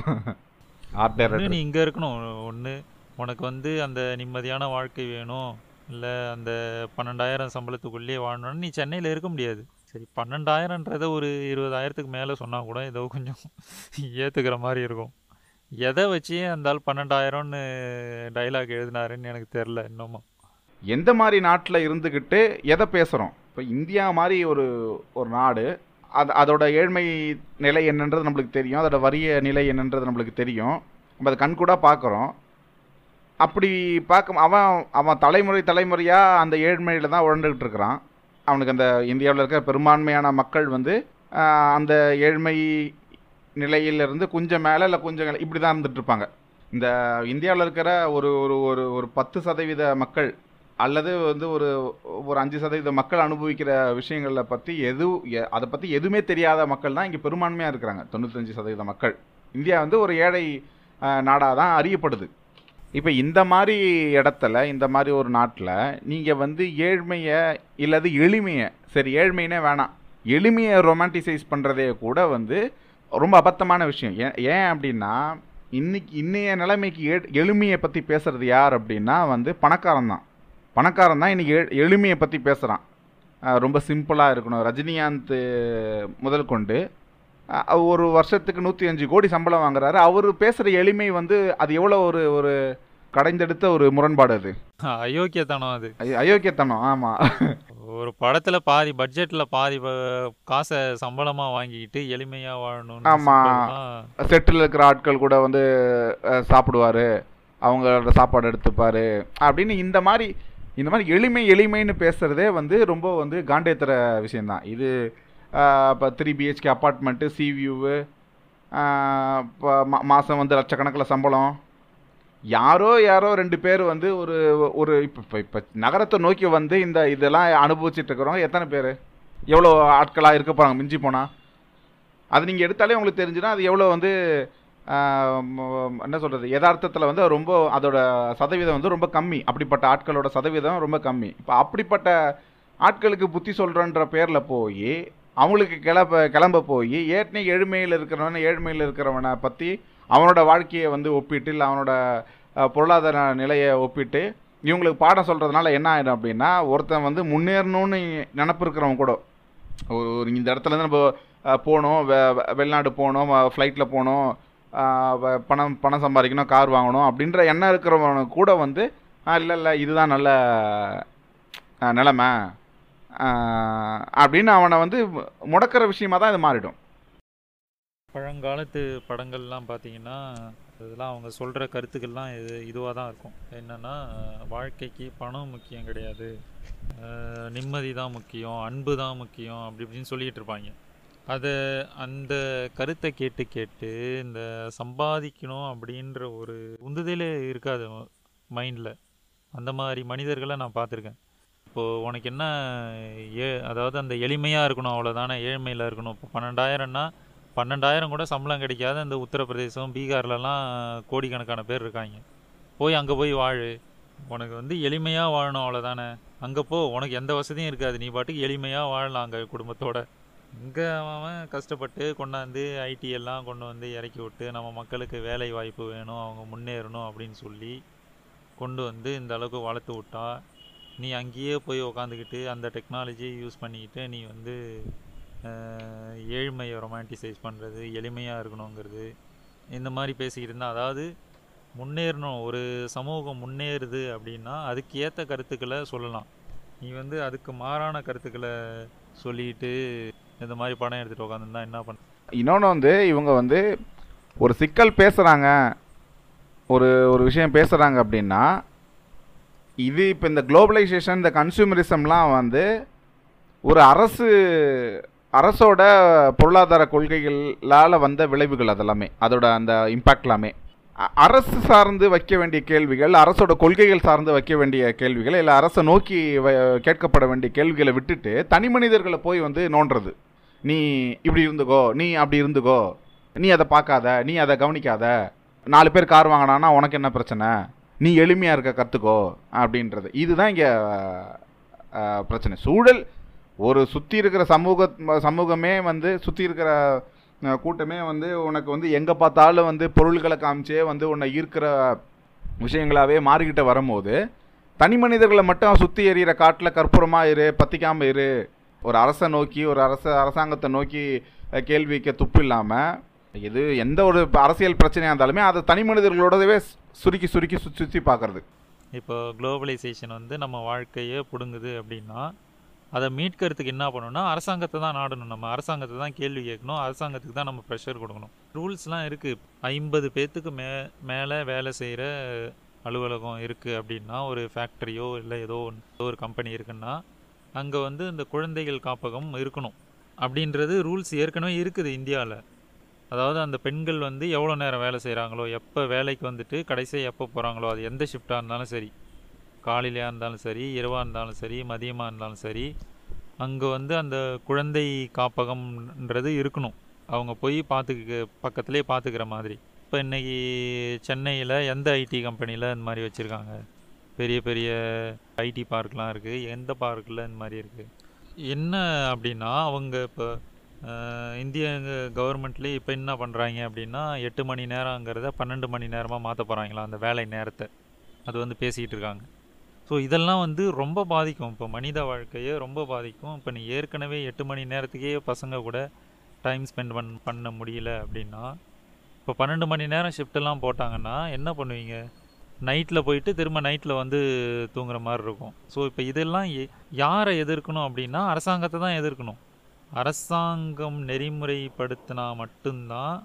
ஆர்ட் ஒன்று டைரக்டர் நீ இங்கே இருக்கணும். ஒன்று உனக்கு வந்து அந்த நிம்மதியான வாழ்க்கை வேணும். இல்லை அந்த பன்னெண்டாயிரம் சம்பளத்துக்குள்ளேயே வாழணும்னு நீ சென்னையில் இருக்க முடியாது. சரி பன்னெண்டாயிரன்றதை ஒரு இருபதாயிரத்துக்கு மேலே சொன்னால் கூட ஏதோ கொஞ்சம் ஏற்றுக்கிற மாதிரி இருக்கும். எதை வச்சு அந்த ஆள் பன்னெண்டாயிரம்னு டைலாக் எழுதினாருன்னு எனக்கு தெரில இன்னமும். எந்த மாதிரி நாட்டில் இருந்துக்கிட்டு எதை பேசுகிறோம் இப்போ இந்தியா மாதிரி ஒரு ஒரு நாடு அது அதோட ஏழ்மை நிலை என்னன்றது நம்மளுக்கு தெரியும் அதோட வறிய நிலை என்னன்றது நம்மளுக்கு தெரியும். நம்ம அதை கண்கூடாக பார்க்குறோம். அப்படி பார்க்க அவன் அவன் தலைமுறை தலைமுறையாக அந்த ஏழ்மையில் தான் உழண்டுக்கிட்டு இருக்கிறான். அவனுக்கு அந்த இந்தியாவில் இருக்கிற பெரும்பான்மையான மக்கள் வந்து அந்த ஏழ்மை நிலையிலிருந்து கொஞ்சம் மேலே இல்லை கொஞ்சம் இப்படி தான் இருந்துட்டு இருப்பாங்க. இந்த இந்தியாவில் இருக்கிற ஒரு ஒரு ஒரு ஒரு பத்து சதவீத மக்கள் அல்லது வந்து ஒரு ஒரு அஞ்சு சதவீத மக்கள் அனுபவிக்கிற விஷயங்களை பற்றி எது அதை பற்றி எதுவுமே தெரியாத மக்கள் தான் இங்கே பெரும்பான்மையாக இருக்கிறாங்க. தொண்ணூத்தஞ்சு சதவீத மக்கள். இந்தியா வந்து ஒரு ஏழை நாடாக தான் அறியப்படுது. இப்போ இந்த மாதிரி இடத்துல இந்த மாதிரி ஒரு நாட்டில் நீங்கள் வந்து ஏழ்மையை இல்லது எளிமையை சரி ஏழ்மைனே வேணாம். எளிமையை ரொமான்டிசைஸ் பண்ணுறதே கூட வந்து ரொம்ப அபத்தமான விஷயம். ஏன் ஏன் அப்படின்னா இன்னைக்கு இன்றைய நிலைமைக்கு எளிமையை பற்றி பேசுறது யார் அப்படின்னா வந்து பணக்காரன் தான். பணக்காரன் தான் இன்றைக்கி எ- எளிமையை பற்றி பேசுகிறான் ரொம்ப சிம்பிளாக இருக்கணும். ரஜினிகாந்த் முதல் கொண்டு ஒரு வருஷத்துக்கு நூற்றி அஞ்சு கோடி சம்பளம் வாங்குறாரு. அவர் பேசுகிற எளிமை வந்து அது எவ்வளோ ஒரு ஒரு கடைந்தெடுத்த ஒரு முரண்பாடு அது. அயோக்கியத்தனம் அது. அய- அயோக்கியத்தனம் ஆமாம் ஒரு படத்தில் பாதி பட்ஜெட்டில் பாதி காசை சம்பளமாக வாங்கிக்கிட்டு எளிமையாக வாழணும்னு ஆமா. செட்டில் இருக்கிற ஆட்கள் கூட வந்து சாப்பிடுவார். அவங்களோட சாப்பாடு எடுத்துப்பார். அப்படின்னு இந்த மாதிரி இந்த மாதிரி எளிமை எளிமைன்னு பேசுகிறதே வந்து ரொம்ப வந்து காண்டேத்துற விஷயந்தான் இது இப்போ three BHK apartment sea view இப்போ மாதம் வந்து லட்சக்கணக்கில் சம்பளம். யாரோ யாரோ ரெண்டு பேர் வந்து ஒரு ஒரு இப்போ இப்போ இப்போ நகரத்தை நோக்கி வந்து இந்த இதெல்லாம் அனுபவிச்சுட்டு இருக்கிறவங்க எத்தனை பேர்? எவ்வளோ ஆட்களாக இருக்க போகிறாங்க மிஞ்சி போனால் அது நீங்கள் எடுத்தாலே உங்களுக்கு தெரிஞ்சுன்னா அது எவ்வளோ வந்து என்ன சொல்கிறது யதார்த்தத்தில் வந்து ரொம்ப அதோட சதவீதம் வந்து ரொம்ப கம்மி. அப்படிப்பட்ட ஆட்களோட சதவீதம் ரொம்ப கம்மி. இப்போ அப்படிப்பட்ட ஆட்களுக்கு புத்தி சொல்கிறன்ற பேரில் போய் அவங்களுக்கு கிளம்ப கிளம்ப போய் ஏற்கனவே ஏழ்மையில் இருக்கிறவன ஏழ்மையில் இருக்கிறவனை பற்றி அவனோட வாழ்க்கையை வந்து ஒப்பிட்டு இல்லை அவனோட பொருளாதார நிலையை ஒப்பிட்டு இவங்களுக்கு பாடம் சொல்கிறதுனால என்ன ஆகிடும் அப்படின்னா ஒருத்தன் வந்து முன்னேறணும்னு நினப்பு இருக்கிறவங்க கூட. ஒரு ஒரு இந்த இடத்துல இருந்து நம்ம போகணும் வெ வெளிநாடு போகணும் ஃப்ளைட்டில் போகணும் பணம் பணம் சம்பாதிக்கணும் கார் வாங்கணும் அப்படின்ற எண்ணம் இருக்கிறவனுக்கு கூட வந்து இல்லை இல்லை இதுதான் நல்ல நிலமை. அப்படின்னு அவனை வந்து முடக்கிற விஷயமாக தான் இது மாறிடும். பழங்காலத்து படங்கள்லாம் பார்த்தீங்கன்னா இதெல்லாம் அவங்க சொல்கிற கருத்துக்கள்லாம் இது இதுவாக தான் இருக்கும். என்னென்னா வாழ்க்கைக்கு பணம் முக்கியம் கிடையாது. நிம்மதி தான் முக்கியம் அன்பு தான் முக்கியம் அப்படி இப்படின்னு சொல்லிகிட்டு இருப்பாங்க. அதை அந்த கருத்தை கேட்டு கேட்டு இந்த சம்பாதிக்கணும் அப்படின்ற ஒரு உந்துதலே இருக்காது மைண்டில். அந்த மாதிரி மனிதர்களை நான் பார்த்துருக்கேன். இப்போது உனக்கு என்ன ஏ அதாவது அந்த எளிமையாக இருக்கணும் அவ்வளோதானே ஏழ்மையில் இருக்கணும். இப்போ பன்னெண்டாயிரம்னா பன்னெண்டாயிரம் கூட சம்பளம் கிடைக்காத. இந்த உத்தரப்பிரதேசம் பீகார்லலாம் கோடிக்கணக்கான பேர் இருக்காங்க. போய் அங்கே போய் வாழு. உனக்கு வந்து எளிமையாக வாழணும் அவ்வளோதானே அங்கே போ. உனக்கு எந்த வசதியும் இருக்காது. நீ பாட்டுக்கு எளிமையாக வாழலாம் அங்கே குடும்பத்தோட. இங்கே அவன் கஷ்டப்பட்டு கொண்டாந்து ஐடி எல்லாம் கொண்டு வந்து இறக்கி விட்டு நம்ம மக்களுக்கு வேலை வாய்ப்பு வேணும் அவங்க முன்னேறணும் அப்படின்னு சொல்லி கொண்டு வந்து இந்த அளவுக்கு வளர்த்து விட்டா நீ அங்கேயே போய் உக்காந்துக்கிட்டு அந்த டெக்னாலஜியை யூஸ் பண்ணிக்கிட்டு நீ வந்து ஏழ்மையை ரொமான்டிசைஸ் பண்ணுறது எளிமையாக இருக்கணுங்கிறது இந்த மாதிரி பேசிக்கிட்டு இருந்தால் அதாவது முன்னேறணும் ஒரு சமூகம் முன்னேறுது அப்படின்னா அதுக்கு ஏற்ற கருத்துக்களை சொல்லலாம். நீ வந்து அதுக்கு மாறான கருத்துக்களை சொல்லிட்டு இந்த மாதிரி படம் எடுத்துகிட்டு உட்காந்துருந்தா என்ன பண்ண இன்னொன்று வந்து இவங்க வந்து ஒரு சிக்கல் பேசுகிறாங்க ஒரு ஒரு விஷயம் பேசுகிறாங்க அப்படின்னா இது இப்போ இந்த குளோபலைசேஷன் இந்த கன்சூமரிசம்லாம் வந்து ஒரு அரசு அரசோட பொருளாதார கொள்கைகளால் வந்த விளைவுகள் அதெல்லாமே அதோட அந்த இம்பேக்ட்லாமே அரசு சார்ந்து வைக்க வேண்டிய கேள்விகள் அரசோட கொள்கைகள் சார்ந்து வைக்க வேண்டிய கேள்விகள் இல்லை அரசை நோக்கி வ- கேட்கப்பட வேண்டிய கேள்விகளை விட்டுட்டு தனி மனிதர்களை போய் வந்து நோண்டுறது. நீ இப்படி இருந்துக்கோ நீ அப்படி இருந்துக்கோ நீ அதை பார்க்காத நீ அதை கவனிக்காத நாலு பேர் கார் வாங்கினானா உனக்கு என்ன பிரச்சனை? நீ எளிமையாக இருக்க கற்றுக்கோ அப்படின்றது. இதுதான் இங்கே பிரச்சனை. சூழல் ஒரு சுற்றி இருக்கிற சமூக சமூகமே வந்து சுற்றி இருக்கிற கூட்டமே வந்து உனக்கு வந்து எங்கே பார்த்தாலும் வந்து பொருள்களை காமிச்சே வந்து உன்னை ஈர்க்கிற விஷயங்களாகவே மாறிக்கிட்டு வரும்போது தனி மனிதர்களை மட்டும் சுற்றி எறிகிற காட்டில் கற்பூரமாக இரு பற்றிக்காமல் இரு ஒரு அரசை நோக்கி ஒரு அரச அரசாங்கத்தை நோக்கி கேள்விக்க துப்பு இல்லாமல் எது எந்த ஒரு அரசியல் பிரச்சனையாக இருந்தாலுமே அதை தனி மனிதர்களோடவே சுருக்கி சுருக்கி சுற்றி சுற்றி பார்க்கறது. இப்போ குளோபலைசேஷன் வந்து நம்ம வாழ்க்கையை பிடுங்குது அப்படின்னா அதை மீட்கிறதுக்கு என்ன பண்ணணும்னா அரசாங்கத்தை தான் நாடணும் நம்ம. அரசாங்கத்தை தான் கேள்வி கேட்கணும். அரசாங்கத்துக்கு தான் நம்ம ப்ரெஷர் கொடுக்கணும். ரூல்ஸ்லாம் இருக்குது ஐம்பது பேர்த்துக்கு மே மேலே வேலை செய்கிற அலுவலகம் இருக்குது அப்படின்னா ஒரு ஃபேக்ட்ரியோ இல்லை ஏதோ ஏதோ ஒரு கம்பெனி இருக்குன்னா அங்கே வந்து இந்த குழந்தைகள் காப்பகம் இருக்கணும். அப்படின்றது ரூல்ஸ் ஏற்கனவே இருக்குது இந்தியாவில் அதாவது அந்த பெண்கள் வந்து எவ்வளோ நேரம் வேலை செய்கிறாங்களோ எப்போ வேலைக்கு வந்துட்டு கடைசியாக எப்போ போகிறாங்களோ அது எந்த ஷிஃப்டாக இருந்தாலும் சரி. காலையிலையாக இருந்தாலும் சரி இரவாக இருந்தாலும் சரி மதியமாக இருந்தாலும் சரி அங்கே வந்து அந்த குழந்தை காப்பகம்ன்றது இருக்கணும். அவங்க போய் பார்த்துக்க பக்கத்துலேயே பார்த்துக்கிற மாதிரி. இப்போ இன்னைக்கு சென்னையில் எந்த ஐடி கம்பெனியில் இந்த மாதிரி வச்சுருக்காங்க? பெரிய பெரிய ஐடி பார்க்லாம் இருக்குது எந்த பார்க்கில் இந்த மாதிரி இருக்குது என்ன அப்படின்னா அவங்க இப்போ இந்திய கவர்மெண்ட்லேயே இப்போ என்ன பண்ணுறாங்க அப்படின்னா எட்டு மணி நேரங்கிறத பன்னெண்டு மணி நேரமாக மாற்ற போகிறாங்களா அந்த வேலை நேரத்தை? அது வந்து பேசிக்கிட்டு இருக்காங்க. ஸோ இதெல்லாம் வந்து ரொம்ப பாதிக்கும். இப்போ மனித வாழ்க்கையை ரொம்ப பாதிக்கும். இப்போ நீ ஏற்கனவே எட்டு மணி நேரத்துக்கே பசங்க கூட டைம் ஸ்பெண்ட் பண் பண்ண முடியல அப்படின்னா இப்போ பன்னெண்டு மணி நேரம் ஷிஃப்ட்டெல்லாம் போட்டாங்கன்னா என்ன பண்ணுவீங்க? நைட்டில் போயிட்டு திரும்ப நைட்டில் வந்து தூங்குற மாதிரி இருக்கும். ஸோ இப்போ இதெல்லாம் யாரை எதிர்க்கணும் அப்படின்னா அரசாங்கத்தை தான் எதிர்க்கணும். அரசாங்கம் நெறிமுறைப்படுத்தினா மட்டும்தான்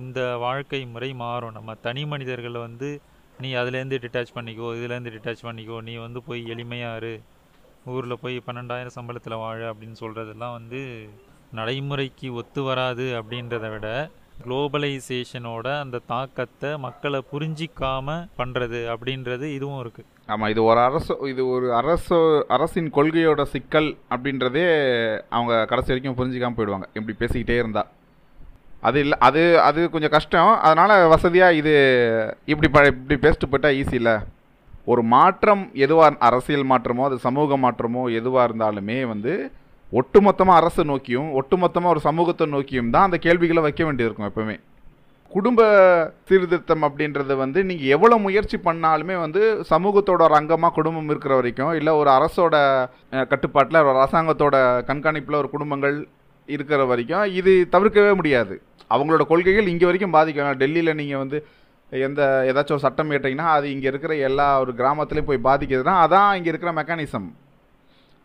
இந்த வாழ்க்கை முறை மாறும். நம்ம தனி மனிதர்களை வந்து நீ அதுலேருந்து டிட்டாச் பண்ணிக்கோ இதுலேருந்து டிட்டாச் பண்ணிக்கோ நீ வந்து போய் எளிமையாக இரு. ஊரில் போய் பன்னெண்டாயிரம் சம்பளத்தில் வாழ அப்படின்னு சொல்கிறதெல்லாம் வந்து நடைமுறைக்கு ஒத்து வராது அப்படின்றத விட குளோபலைசேஷனோட அந்த தாக்கத்தை மக்களை புரிஞ்சிக்காம பண்ணுறது அப்படின்றது இதுவும் இருக்குது ஆமாம் இது ஒரு அரசு இது ஒரு அரசு அரசின் கொள்கையோட சிக்கல் அப்படின்றதே அவங்க கடைசி வரைக்கும் புரிஞ்சிக்காமல் போயிடுவாங்க. இப்படி பேசிக்கிட்டே இருந்தால் அது இல்லை அது அது கொஞ்சம் கஷ்டம். அதனால் வசதியாக இது இப்படி ப இப்படி பேசிட்டு போயிட்டா ஈஸி இல்லை. ஒரு மாற்றம் எதுவாக அரசியல் மாற்றமோ அது சமூக மாற்றமோ எதுவாக இருந்தாலுமே வந்து ஒட்டுமொத்தமாக அரசு நோக்கியும் ஒட்டுமொத்தமாக ஒரு சமூகத்தை நோக்கியும் தான் அந்த கேள்விகளை வைக்க வேண்டியிருக்கும் எப்பவுமே. குடும்ப சீர்திருத்தம் அப்படின்றது வந்து நீங்கள் எவ்வளோ முயற்சி பண்ணாலுமே வந்து சமூகத்தோட ஒரு அங்கமாக குடும்பம் இருக்கிற வரைக்கும் இல்லை ஒரு அரசோட கட்டுப்பாட்டில் ஒரு அரசாங்கத்தோட கண்காணிப்பில் ஒரு குடும்பங்கள் இருக்கிற வரைக்கும் இது தவிர்க்கவே முடியாது. அவங்களோட கொள்கைகள் இங்கே வரைக்கும் பாதிக்கும். டெல்லியில் நீங்கள் வந்து எந்த ஏதாச்சும் ஒரு சட்டம் ஏற்றிங்கன்னா அது இங்கே இருக்கிற எல்லா ஒரு கிராமத்துலேயும் போய் பாதிக்கிறதுனா அதான் இங்கே இருக்கிற மெக்கானிசம்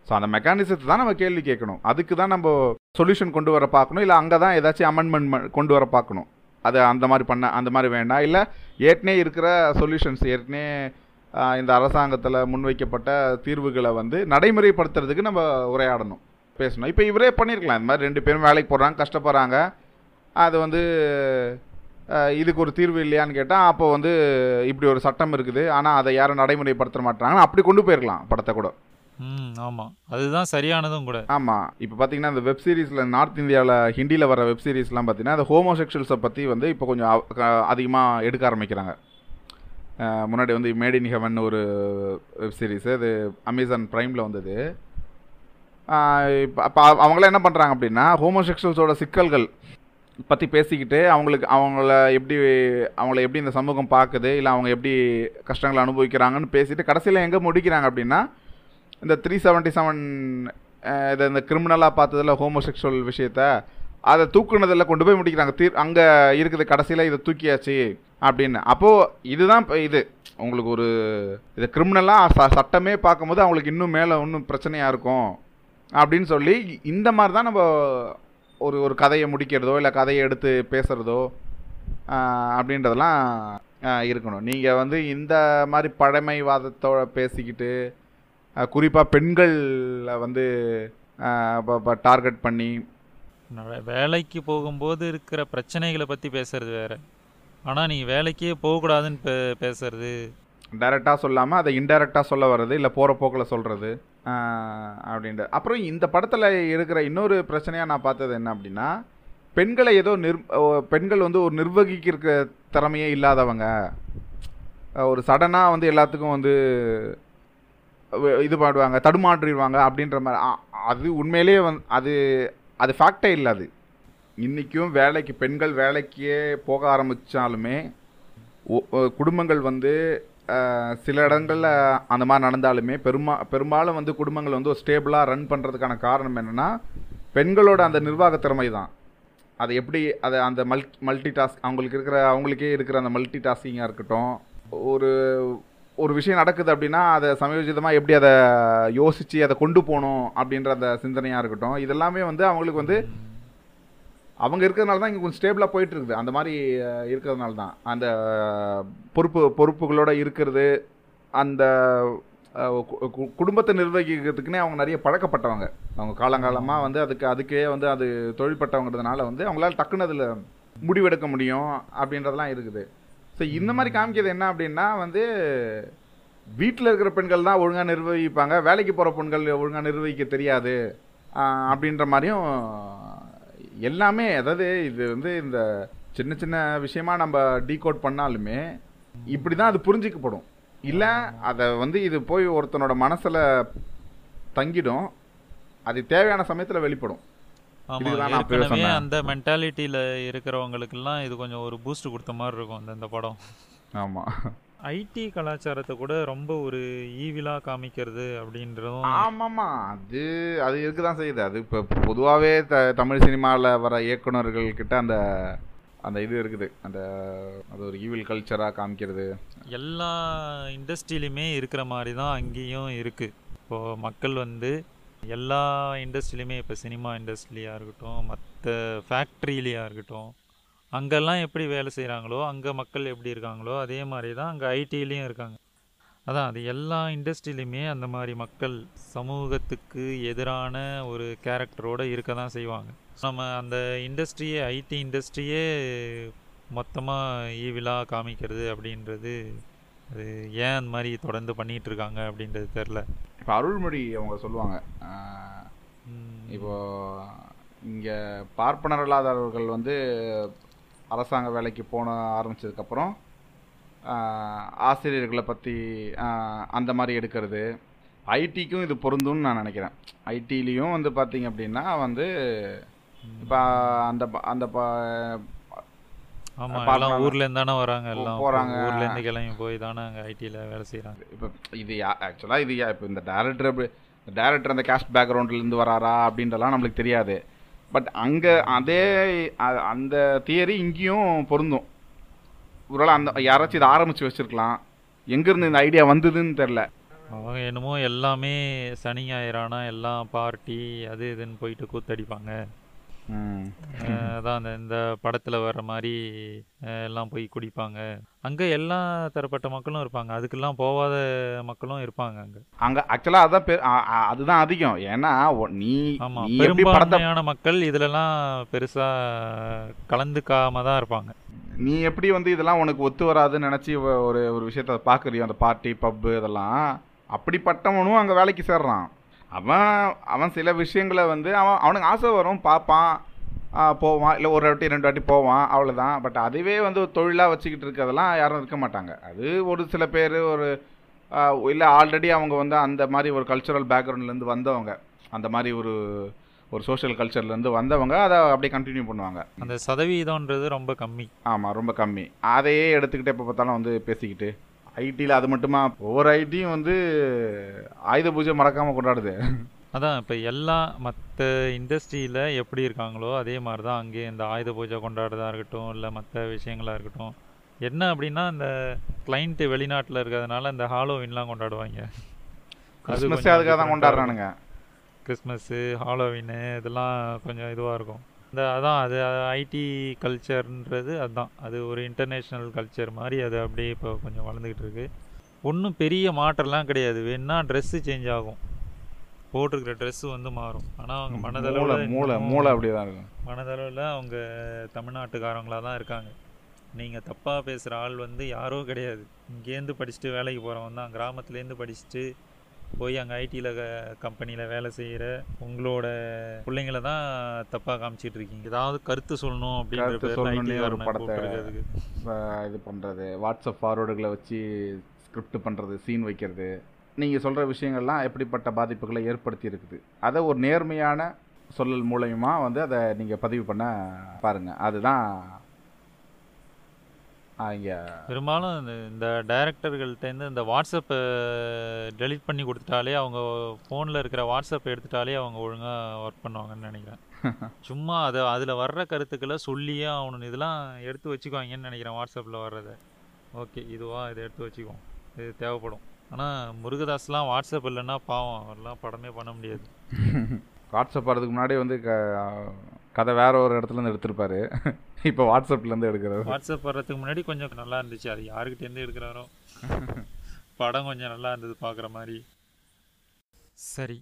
ஸோ அந்த மெக்கானிசத்தை தான் நம்ம கேள்வி கேட்கணும். அதுக்கு தான் நம்ம சொல்யூஷன் கொண்டு வர பார்க்கணும். இல்லை அங்கே தான் ஏதாச்சும் அமெண்ட்மெண்ட் கொண்டு வர பார்க்கணும். அது அந்த மாதிரி பண்ண அந்த மாதிரி வேண்டாம் இல்லை ஏற்கனவே இருக்கிற சொல்யூஷன்ஸ் ஏற்கனவே இந்த அரசாங்கத்தில் முன்வைக்கப்பட்ட தீர்வுகளை வந்து நடைமுறைப்படுத்துறதுக்கு நம்ம உரையாடணும். பேசணும். இப்போ இவரே பண்ணியிருக்கலாம் இந்த மாதிரி ரெண்டு பேரும் வேலைக்கு போடுறாங்க கஷ்டப்படுறாங்க. அது வந்து இதுக்கு ஒரு தீர்வு இல்லையான்னு கேட்டால் அப்போ வந்து இப்படி ஒரு சட்டம் இருக்குது. ஆனால் அதை யாரும் நடைமுறைப்படுத்த மாட்டாங்கன்னு அப்படி கொண்டு போயிருக்கலாம் படத்தை கூட. ம் ஆமாம் அதுதான் சரியானதும் கூட. ஆமாம் இப்போ பார்த்தீங்கன்னா இந்த வெப் சீரிஸில் நார்த் இந்தியாவில் ஹிந்தியில் வர வெப் சீரிஸ்லாம் பார்த்தீங்கன்னா அந்த ஹோமோசெக்ஷுவல்ஸை பற்றி வந்து இப்போ கொஞ்சம் அதிகமாக எடுக்க ஆரம்பிக்கிறாங்க. முன்னாடி வந்து மேட் இன் ஹெவன் ஒரு வெப் சீரிஸ் அது அமேசான் ப்ரைமில் வந்தது. இப்போ அப்போ அவங்களாம் என்ன பண்ணுறாங்க அப்படின்னா ஹோமோசெக்ஷுவல்ஸோட சிக்கல்கள் பற்றி பேசிக்கிட்டு அவங்களுக்கு அவங்கள எப்படி அவங்கள எப்படி இந்த சமூகம் பார்க்குது இல்லை அவங்க எப்படி கஷ்டங்களை அனுபவிக்கிறாங்கன்னு பேசிட்டு கடைசியில் எங்கே முடிக்கிறாங்க அப்படின்னா இந்த த்ரீ செவன்ட்டி செவன் இதை இந்த கிரிமினலாக பார்த்ததில் ஹோமோசெக்ஷுவல் விஷயத்த அதை தூக்குனதில் கொண்டு போய் முடிக்கிறாங்க. தீர் அங்கே இருக்குது கடைசியில் இதை தூக்கியாச்சு அப்படின்னு. அப்போது இதுதான் இப்போ இது. உங்களுக்கு ஒரு இது கிரிமினலாக ச சட்டமே பார்க்கும்போது அவங்களுக்கு இன்னும் மேலே இன்னும் பிரச்சனையாக இருக்கும். அப்படின்னு சொல்லி இந்த மாதிரி தான் நம்ம ஒரு ஒரு கதையை முடிக்கிறதோ இல்லை கதையை எடுத்து பேசுகிறதோ அப்படின்றதெல்லாம் இருக்கணும். நீங்கள் வந்து இந்த மாதிரி பழமைவாதத்தோட பேசிக்கிட்டு குறிப்பாக பெண்களை வந்து டார்கெட் பண்ணி வேலைக்கு போகும்போது இருக்கிற பிரச்சனைகளை பற்றி பேசுறது வேற. ஆனால் நீ வேலைக்கே போகக்கூடாதுன்னு பே பேசுறது. டைரெக்டாக சொல்லாமல் அதை இன்டைரக்டாக சொல்ல வர்றது இல்லை போகிற போக்கில் சொல்கிறது அப்படின்ட்டு. அப்புறம் இந்த படத்தில் இருக்கிற இன்னொரு பிரச்சனையாக நான் பார்த்தது என்ன அப்படின்னா பெண்களை ஏதோ நிர் ஓ, பெண்கள் வந்து ஒரு நிர்வகிக்கிற திறமையே இல்லாதவங்க. ஒரு சடனாக வந்து எல்லாத்துக்கும் வந்து இது பாடுவாங்க தடுமாற்றிடுவாங்க அப்படின்ற மாதிரி. அது உண்மையிலேயே வந் அது அது ஃபேக்டே இல்லை அது. இன்றைக்கும் வேலைக்கு பெண்கள் வேலைக்கே போக ஆரம்பித்தாலுமே குடும்பங்கள் வந்து சில இடங்களில் அந்த மாதிரி நடந்தாலுமே பெருமா பெரும்பாலும் வந்து குடும்பங்கள் வந்து ஒரு ஸ்டேபிளாக ரன் பண்ணுறதுக்கான காரணம் என்னென்னா பெண்களோட அந்த நிர்வாக திறமை தான். அது எப்படி அதை அந்த மல் மல்டி டாஸ்க் அவங்களுக்கு இருக்கிற அவங்களுக்கே இருக்கிற அந்த மல்டி டாஸ்கிங்காக இருக்கட்டும் ஒரு ஒரு விஷயம் நடக்குது அப்படின்னா அதை சமயோஜிதமாக எப்படி அதை யோசித்து அதை கொண்டு போகணும் அப்படின்ற அந்த சிந்தனையாக இருக்கட்டும் இதெல்லாமே வந்து அவங்களுக்கு வந்து அவங்க இருக்கிறதுனால தான் இங்கே கொஞ்சம் ஸ்டேபிளாக போயிட்டு இருக்குது அந்த மாதிரி இருக்கிறதுனால தான். அந்த பொறுப்பு பொறுப்புகளோட இருக்கிறது அந்த குடும்பத்தை நிர்வகிக்கிறதுக்குன்னே அவங்க நிறைய பழக்கப்பட்டவங்க. அவங்க காலங்காலமாக வந்து அதுக்கு அதுக்கே வந்து அது தொழில்பட்டவங்கிறதுனால வந்து அவங்களால டக்குன்னு அதில் முடிவெடுக்க முடியும் அப்படின்றதெல்லாம் இருக்குது. ஸோ இந்த மாதிரி காமிக்கிறது என்ன அப்படின்னா வந்து வீட்டில் இருக்கிற பெண்கள் தான் ஒழுங்காக நிர்வகிப்பாங்க. வேலைக்கு போகிற பெண்கள் ஒழுங்காக நிர்வகிக்க தெரியாது. அப்படின்ற மாதிரியும் எல்லாமே அதாவது இது வந்து இந்த சின்ன சின்ன விஷயமா நம்ம டீகோட் பண்ணாலுமே இப்படி தான் அது புரிஞ்சிக்கப்படும். இல்லை அதை வந்து இது போய் ஒருத்தனோட மனசில் தங்கிடும் அது தேவையான சமயத்தில் வெளிப்படும். ஏற்கனவே. அந்த மென்டாலிட்டியில் இருக்கிறவங்களுக்கெல்லாம் இது கொஞ்சம் ஒரு பூஸ்ட் கொடுத்த மாதிரி இருக்கும் அந்த இந்த படம். ஆமாம் ஐடி கலாச்சாரத்தை கூட ரொம்ப ஒரு ஈவிலாக காமிக்கிறது அப்படின்றதும் ஆமாம்மா. அது அது இருக்கு தான் செய்யுது. அது இப்போ பொதுவாகவே த தமிழ் சினிமாவில் வர இயக்குனர்கள் கிட்ட அந்த அந்த இது இருக்குது. அந்த அது ஒரு ஈவில் கல்ச்சராக காமிக்கிறது. எல்லா இண்டஸ்ட்ரியிலுமே இருக்கிற மாதிரி தான் அங்கேயும் இருக்குது இப்போது மக்கள் வந்து எல்லா இண்டஸ்ட்ரியிலுமே இப்போ சினிமா இண்டஸ்ட்ரியாக இருக்கட்டும் மற்ற ஃபேக்ட்ரியிலையாக இருக்கட்டும் அங்கெல்லாம் எப்படி வேலை செய்கிறாங்களோ அங்கே மக்கள் எப்படி இருக்காங்களோ அதே மாதிரி தான் அங்கே ஐடிலையும் இருக்காங்க. அதான் அது எல்லா இண்டஸ்ட்ரியிலுமே அந்த மாதிரி மக்கள் சமூகத்துக்கு எதிரான ஒரு கேரக்டரோட இருக்க தான் செய்வாங்க. நம்ம அந்த இண்டஸ்ட்ரியே ஐடி இண்டஸ்ட்ரியே மொத்தமாக ஈவிலாக காமிக்கிறது அப்படின்றது அது ஏன் அந்த மாதிரி தொடர்ந்து பண்ணிட்டு இருக்காங்க அப்படின்றது தெரில. இப்போ அருள்மொழி அவங்க சொல்லுவாங்க. ஆஹ், இப்போ இங்கே பார்ப்பனர் இல்லாதவர்கள் வந்து அரசாங்க வேலைக்கு போன ஆரம்பிச்சதுக்கப்புறம் ஆசிரியர்களை பற்றி அந்த மாதிரி எடுக்கிறது ஐடிக்கும் இது பொருந்தும்னு நான் நினைக்கிறேன் ஐடிலையும் வந்து பார்த்தீங்க அப்படின்னா வந்து இப்போ அந்த அந்த ஆமாம் பார்க்கலாம். எல்லாம் ஊர்லேருந்து தானே வராங்க எல்லாம் போறாங்க. ஊர்லேருந்து கிளம்பி போய் தானே அங்கே ஐடியில் வேலை செய்கிறாங்க இப்போ இது ஆக்சுவலாக இது இப்போ இந்த டேரக்டர் டேரக்டர் அந்த கேஸ்ட் பேக்ரவுண்ட்லேருந்து வராரா அப்படின்றலாம் நம்மளுக்கு தெரியாது பட் அங்கே அதே அந்த தியரி இங்கேயும் பொருந்தும். ஒருவேளை அந்த யாராச்சும் இதை ஆரம்பித்து வச்சுருக்கலாம். எங்கேருந்து இந்த ஐடியா வந்ததுன்னு தெரில அவங்க என்னமோ எல்லாமே சனி ஞாயிறானா எல்லாம் பார்ட்டி அது இதுன்னு போயிட்டு கூத்தடிப்பாங்க. அதான் அந்த இந்த படத்தில் வர்ற மாதிரி எல்லாம் போய் குடிப்பாங்க. அங்கே எல்லா தரப்பட்ட மக்களும் இருப்பாங்க. அதுக்கெல்லாம் போகாத மக்களும் இருப்பாங்க அங்கே. அங்கே ஆக்சுவலாக அதான் பெ- அ- அ- அதுதான் அதிகம். ஏன்னா நீ ஆமாம் பெரும்பான்மையான மக்கள் இதுலலாம் பெருசாக கலந்துக்காம தான் இருப்பாங்க. நீ எப்படி வந்து இதெல்லாம் உனக்கு ஒத்து வராதுன்னு நினச்சி ஒரு ஒரு விஷயத்த பார்க்குறியோ அந்த பார்ட்டி பப்பு இதெல்லாம். அப்படிப்பட்டவனும் அங்கே வேலைக்கு சேர்றான். அவன் அவன் சில விஷயங்களை வந்து அவன் அவனுக்கு ஆசை வரும் பார்ப்பான் போவான் இல்லை ஒரு வாட்டி ரெண்டு வாட்டி போவான் அவ்வளோதான் பட் அதுவே வந்து ஒரு தொழிலாக வச்சுக்கிட்டு இருக்கிறதெல்லாம் யாரும் இருக்க மாட்டாங்க. அது ஒரு சில பேர் ஒரு இல்லை ஆல்ரெடி அவங்க வந்து அந்த மாதிரி ஒரு கல்ச்சுரல் பேக்ரவுண்ட்லேருந்து வந்தவங்க. அந்த மாதிரி ஒரு ஒரு சோஷியல் கல்ச்சர்லேருந்து வந்தவங்க அதை அப்படியே கண்டினியூ பண்ணுவாங்க. அந்த சதவீதம்ன்றது ரொம்ப கம்மி. ஆமாம் ரொம்ப கம்மி. அதையே எடுத்துக்கிட்டு எப்போ பார்த்தாலும் வந்து பேசிக்கிட்டு ஐடியில் அது மட்டுமா? ஒவ்வொரு ஐடியும் வந்து ஆயுத பூஜை மறக்காமல் கொண்டாடுது. அதான் இப்போ எல்லா மற்ற இண்டஸ்ட்ரியில் எப்படி இருக்காங்களோ அதே மாதிரி தான் அங்கே இந்த ஆயுத பூஜை கொண்டாடுறதா இருக்கட்டும் இல்லை மற்ற விஷயங்களா இருக்கட்டும். என்ன அப்படின்னா இந்த கிளைண்ட்டு வெளிநாட்டில் இருக்கிறதுனால இந்த ஹாலோவின்லாம் கொண்டாடுவாங்க. கிறிஸ்மஸே அதுக்காக தான் கொண்டாடுறானுங்க. கிறிஸ்மஸ்ஸு ஹாலோவின்னு இதெல்லாம் கொஞ்சம் இதுவாக இருக்கும். இந்த அதான் அது ஐடி கல்ச்சர்ன்றது அதுதான் அது ஒரு இன்டர்நேஷ்னல் கல்ச்சர் மாதிரி அது அப்படியே இப்போ கொஞ்சம் வளர்ந்துக்கிட்டு இருக்கு. ஒன்றும் பெரிய மாற்றம்லாம் கிடையாது. வேணா ட்ரெஸ்ஸு சேஞ்ச் ஆகும். போட்டிருக்கிற ட்ரெஸ்ஸு வந்து மாறும். ஆனால் அவங்க மனதளவில் மூளை மூளை அப்படியே தான் இருக்கும். மனதளவில் அவங்க தமிழ்நாட்டுக்காரங்களாக தான் இருக்காங்க. நீங்கள் தப்பாக பேசுகிற ஆள் வந்து யாரோ கிடையாது. இங்கேருந்து படிச்சுட்டு வேலைக்கு போகிறவன் தான் கிராமத்துலேருந்து படிச்சுட்டு போய் அங்கே ஐடியில் கம்பெனியில் வேலை செய்கிற உங்களோட பிள்ளைங்கள தான் தப்பாக காமிச்சிட்டு இருக்கீங்க. ஏதாவது கருத்து சொல்லணும் சொல்லணும்னே ஒரு படத்தை இது பண்ணுறது வாட்ஸ்அப் ஃபார்வேர்டுகளை வச்சு ஸ்கிரிப்ட் பண்ணுறது சீன் வைக்கிறது. நீங்கள் சொல்கிற விஷயங்கள்லாம் எப்படிப்பட்ட பாதிப்புகளை ஏற்படுத்தி இருக்குது. அதை ஒரு நேர்மையான சொல்லல் மூலயமா வந்து அதை நீங்கள் பதிவு பண்ண பாருங்கள் அதுதான் இங்கே பெரும்பாலும் இந்த இந்த டைரக்டர்கள்ட்டேருந்து இந்த வாட்ஸ்அப்பை டெலீட் பண்ணி கொடுத்துட்டாலே அவங்க ஃபோனில் இருக்கிற வாட்ஸ்அப் எடுத்துட்டாலே அவங்க ஒழுங்காக ஒர்க் பண்ணுவாங்கன்னு நினைக்கிறேன். சும்மா அதை அதில் வர்ற கருத்துக்களை சொல்லியே அவனு இதெல்லாம் எடுத்து வச்சுக்குவாங்கன்னு நினைக்கிறேன் வாட்ஸ்அப்பில் வர்றதை. ஓகே இதுவா இதை எடுத்து வச்சுக்குவோம். இது தேவைப்படும். ஆனால் முருகதாஸ்லாம் வாட்ஸ்அப் இல்லைன்னா பாவம். அவர்லாம் படமே பண்ண முடியாது. வாட்ஸ்அப் வரதுக்கு முன்னாடி வந்து க கதை வேற ஒரு இடத்துல இருந்து எடுத்திருப்பாரு. இப்போ வாட்ஸ்அப்லேருந்து எடுக்கிறாரு வாட்ஸ்அப் வர்றதுக்கு முன்னாடி கொஞ்சம் நல்லா இருந்துச்சு. அது யாருக்கிட்டேருந்து எடுக்கிறாரோ. படம் கொஞ்சம் நல்லா இருந்தது பார்க்குற மாதிரி. சரி.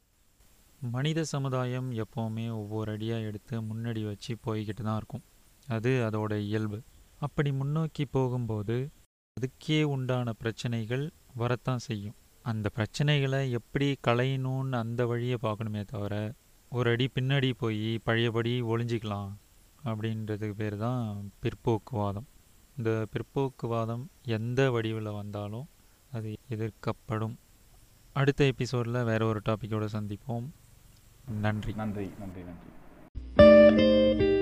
மனித சமுதாயம் எப்போவுமே ஒவ்வொரு அடியாக எடுத்து முன்னாடி வச்சு போய்கிட்டு தான் இருக்கும். அது அதோட இயல்பு. அப்படி முன்னோக்கி போகும்போது அதுக்கே உண்டான பிரச்சனைகள் வரத்தான் செய்யும். அந்த பிரச்சனைகளை எப்படி களையணும்னு அந்த வழியை பார்க்கணுமே தவிர ஒரு அடி பின்னாடி போய் பழையபடி ஒளிஞ்சிக்கலாம் அப்படின்றதுக்கு பேர் தான் பிற்போக்குவாதம். இந்த பிற்போக்குவாதம் எந்த வடிவில் வந்தாலும் அது எதிர்க்கப்படும். அடுத்த எபிசோடில் வேற ஒரு டாப்பிக்கோடு சந்திப்போம். நன்றி. நன்றி நன்றி நன்றி.